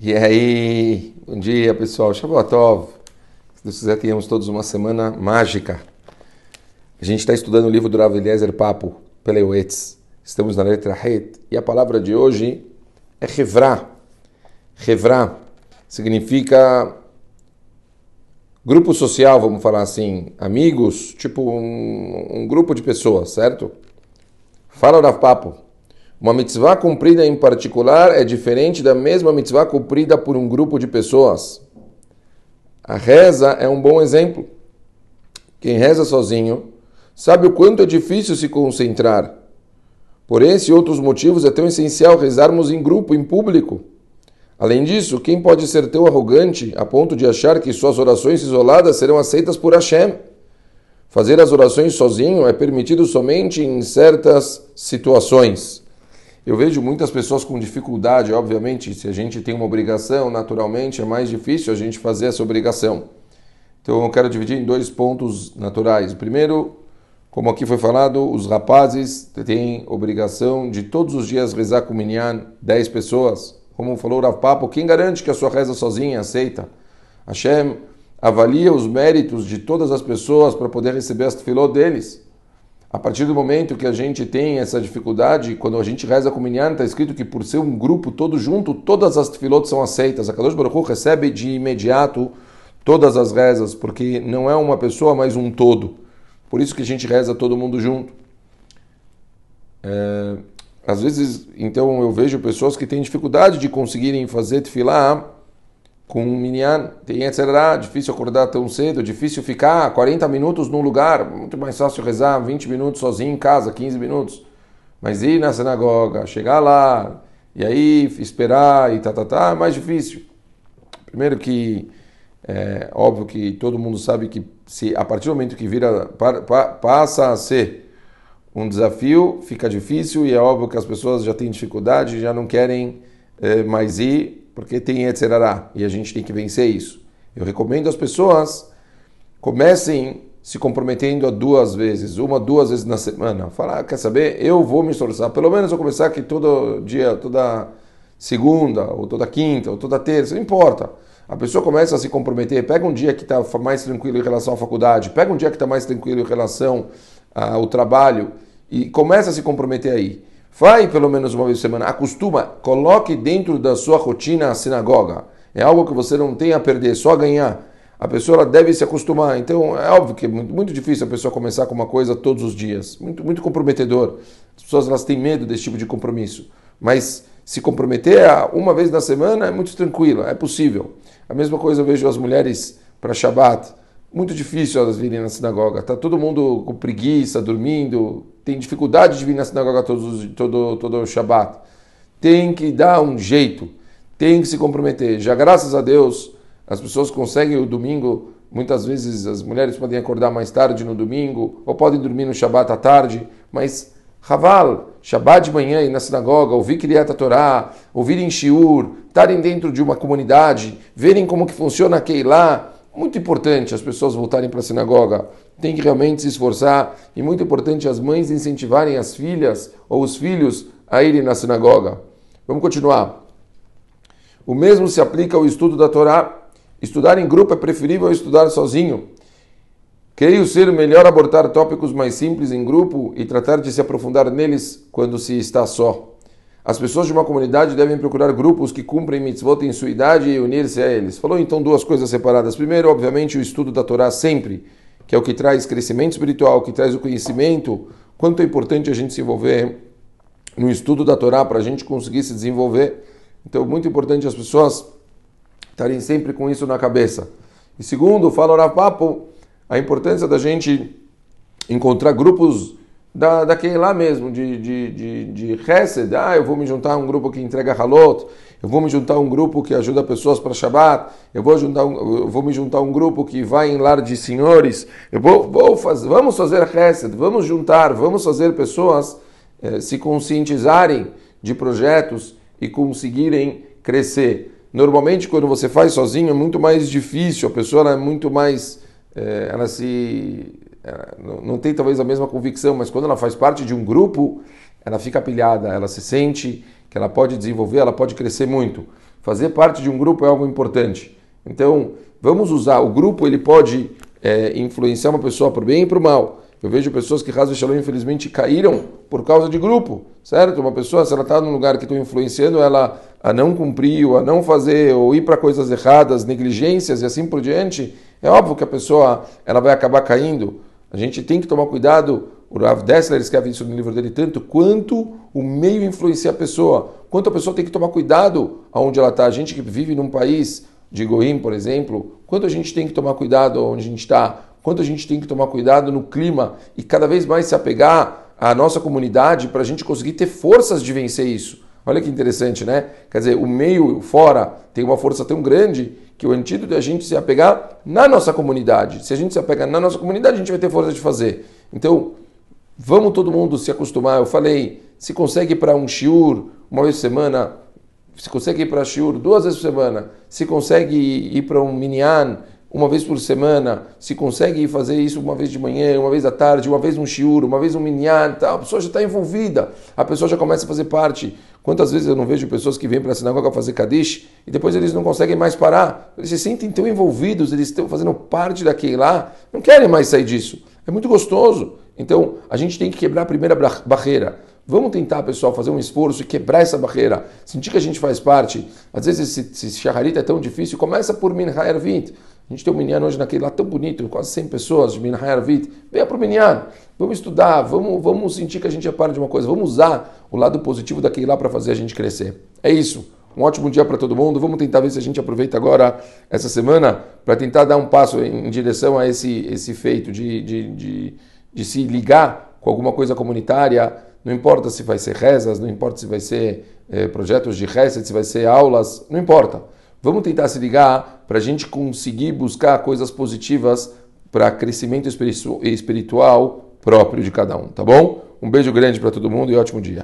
E aí, bom dia pessoal, Shavuotov. Se Deus quiser, tenhamos todos uma semana mágica. A gente está estudando o livro do Rav Eliezer Papo, Peleuetz. Estamos na letra Het. E a palavra de hoje é Hevra. Hevra significa grupo social, vamos falar assim, amigos, tipo um, um grupo de pessoas, certo? Fala Rav Papo. Uma mitzvah cumprida em particular é diferente da mesma mitzvah cumprida por um grupo de pessoas. A reza é um bom exemplo. Quem reza sozinho sabe o quanto é difícil se concentrar. Por esse e outros motivos é tão essencial rezarmos em grupo, em público. Além disso, quem pode ser tão arrogante a ponto de achar que suas orações isoladas serão aceitas por Hashem? Fazer as orações sozinho é permitido somente em certas situações. Eu vejo muitas pessoas com dificuldade, obviamente, se a gente tem uma obrigação, naturalmente é mais difícil a gente fazer essa obrigação. Então eu quero dividir em dois pontos naturais. Primeiro, como aqui foi falado, os rapazes têm obrigação de todos os dias rezar com o Minyan 10 pessoas. Como falou o Rav Papo, quem garante que a sua reza sozinha aceita? Hashem avalia os méritos de todas as pessoas para poder receber as tefilot deles. A partir do momento que a gente tem essa dificuldade, quando a gente reza com Minyan, está escrito que por ser um grupo todo junto, todas as tefilot são aceitas. A Kadosh Baruch recebe de imediato todas as rezas, porque não é uma pessoa, mas um todo. Por isso que a gente reza todo mundo junto. É, às vezes, então, eu vejo pessoas que têm dificuldade de conseguirem fazer tefilá com um minyan, tem etc. Difícil acordar tão cedo, difícil ficar 40 minutos num lugar, muito mais fácil rezar 20 minutos sozinho em casa, 15 minutos. Mas ir na sinagoga, chegar lá, e aí esperar e tá, tá, tá, é mais difícil. Primeiro que é óbvio que todo mundo sabe que se a partir do momento que vira pa, pa, passa a ser um desafio, fica difícil e é óbvio que as pessoas já têm dificuldade, já não querem é, mais ir porque tem etc. E a gente tem que vencer isso. Eu recomendo às pessoas comecem se comprometendo a duas vezes, uma, duas vezes na semana. Falar, ah, quer saber? Eu vou me esforçar. Pelo menos eu começar aqui todo dia, toda segunda, ou toda quinta, ou toda terça, não importa. A pessoa começa a se comprometer, pega um dia que está mais tranquilo em relação à faculdade, pega um dia que está mais tranquilo em relação ao trabalho e começa a se comprometer aí. Vai pelo menos uma vez por semana, acostuma, coloque dentro da sua rotina a sinagoga. É algo que você não tem a perder, só a ganhar. A pessoa deve se acostumar. Então é óbvio que é muito, muito, difícil a pessoa começar com uma coisa todos os dias. Muito, muito comprometedor. As pessoas elas têm medo desse tipo de compromisso. Mas se comprometer uma vez na semana é muito tranquilo, é possível. A mesma coisa eu vejo as mulheres para Shabat. Muito difícil elas virem na sinagoga. Está todo mundo com preguiça, dormindo, tem dificuldade de vir na sinagoga todos, todo, todo o Shabat. Tem que dar um jeito, tem que se comprometer. Já graças a Deus, as pessoas conseguem o domingo, muitas vezes as mulheres podem acordar mais tarde no domingo, ou podem dormir no Shabat à tarde, mas Haval, Shabbat de manhã ir na sinagoga, ouvir Kriyat Torá, ouvir em Shiur, estarem dentro de uma comunidade, verem como que funciona a Keilah, muito importante as pessoas voltarem para a sinagoga. Tem que realmente se esforçar. E muito importante as mães incentivarem as filhas ou os filhos a irem na sinagoga. Vamos continuar. O mesmo se aplica ao estudo da Torá. Estudar em grupo é preferível a estudar sozinho. Creio ser melhor abordar tópicos mais simples em grupo e tratar de se aprofundar neles quando se está só. As pessoas de uma comunidade devem procurar grupos que cumprem mitzvot em sua idade e unir-se a eles. Falou então duas coisas separadas. Primeiro, obviamente, o estudo da Torá sempre, que é o que traz crescimento espiritual, que traz o conhecimento. Quanto é importante a gente se envolver no estudo da Torá para a gente conseguir se desenvolver. Então, muito importante as pessoas estarem sempre com isso na cabeça. E segundo, fala o Papo, a importância da gente encontrar grupos da, daquele lá mesmo, de, de, de, de Hesed. Ah, eu vou me juntar a um grupo que entrega halot, eu vou me juntar a um grupo que ajuda pessoas para Shabbat, eu vou, juntar um, eu vou me juntar a um grupo que vai em lar de senhores, eu vou, vou fazer, vamos fazer Hesed, vamos juntar, vamos fazer pessoas eh, se conscientizarem de projetos e conseguirem crescer. Normalmente, quando você faz sozinho, é muito mais difícil, a pessoa é muito mais. Eh, ela se não tem talvez a mesma convicção, mas quando ela faz parte de um grupo, ela fica pilhada, ela se sente que ela pode desenvolver, ela pode crescer muito. fazer parte de um grupo é algo importante. Então, vamos usar. O grupo ele pode é, influenciar uma pessoa para o bem e para o mal. Eu vejo pessoas que, Raso Shalom, infelizmente, caíram por causa de grupo, certo? Uma pessoa, se ela está num lugar que estou influenciando ela a não cumprir, ou a não fazer, ou ir para coisas erradas, negligências e assim por diante, é óbvio que a pessoa ela vai acabar caindo. A gente tem que tomar cuidado. O Rav Dessler escreve isso no livro dele tanto quanto o meio influencia a pessoa, quanto a pessoa tem que tomar cuidado aonde ela está. A gente que vive num país de Goim, por exemplo, quanto a gente tem que tomar cuidado onde a gente está, quanto a gente tem que tomar cuidado no clima e cada vez mais se apegar à nossa comunidade para a gente conseguir ter forças de vencer isso. Olha que interessante, né? Quer dizer, o meio fora tem uma força tão grande que o antídoto é a gente se apegar na nossa comunidade. Se a gente se apegar na nossa comunidade, a gente vai ter força de fazer. Então, vamos todo mundo se acostumar. Eu falei, se consegue para um shiur uma vez por semana, se consegue ir para shiur duas vezes por semana, se consegue ir para um minyan uma vez por semana, se consegue fazer isso uma vez de manhã, uma vez à tarde, uma vez um shiur, uma vez um minyan, tá, a pessoa já está envolvida, a pessoa já começa a fazer parte. Quantas vezes eu não vejo pessoas que vêm para a sinagoga fazer Kadish e depois eles não conseguem mais parar? Eles se sentem tão envolvidos, eles estão fazendo parte daquele lá, não querem mais sair disso. É muito gostoso. Então, a gente tem que quebrar a primeira barreira. Vamos tentar, pessoal, fazer um esforço e quebrar essa barreira. Sentir que a gente faz parte. Às vezes, esse, esse shaharita é tão difícil. Começa por Minha Ervit. A gente tem um Minyan hoje naquele lá tão bonito, quase 100 pessoas de Minha Ervit. Venha para o Minyan. Vamos estudar. Vamos, vamos sentir que a gente é parte de uma coisa. Vamos usar o lado positivo daquele lá para fazer a gente crescer. É isso. Um ótimo dia para todo mundo. Vamos tentar ver se a gente aproveita agora essa semana para tentar dar um passo em direção a esse, esse feito de, de, de, de se ligar com alguma coisa comunitária não importa se vai ser rezas, não importa se vai ser eh, projetos de reset, se vai ser aulas, não importa. Vamos tentar se ligar para a gente conseguir buscar coisas positivas para crescimento espiritual próprio de cada um, tá bom? Um beijo grande para todo mundo e ótimo dia.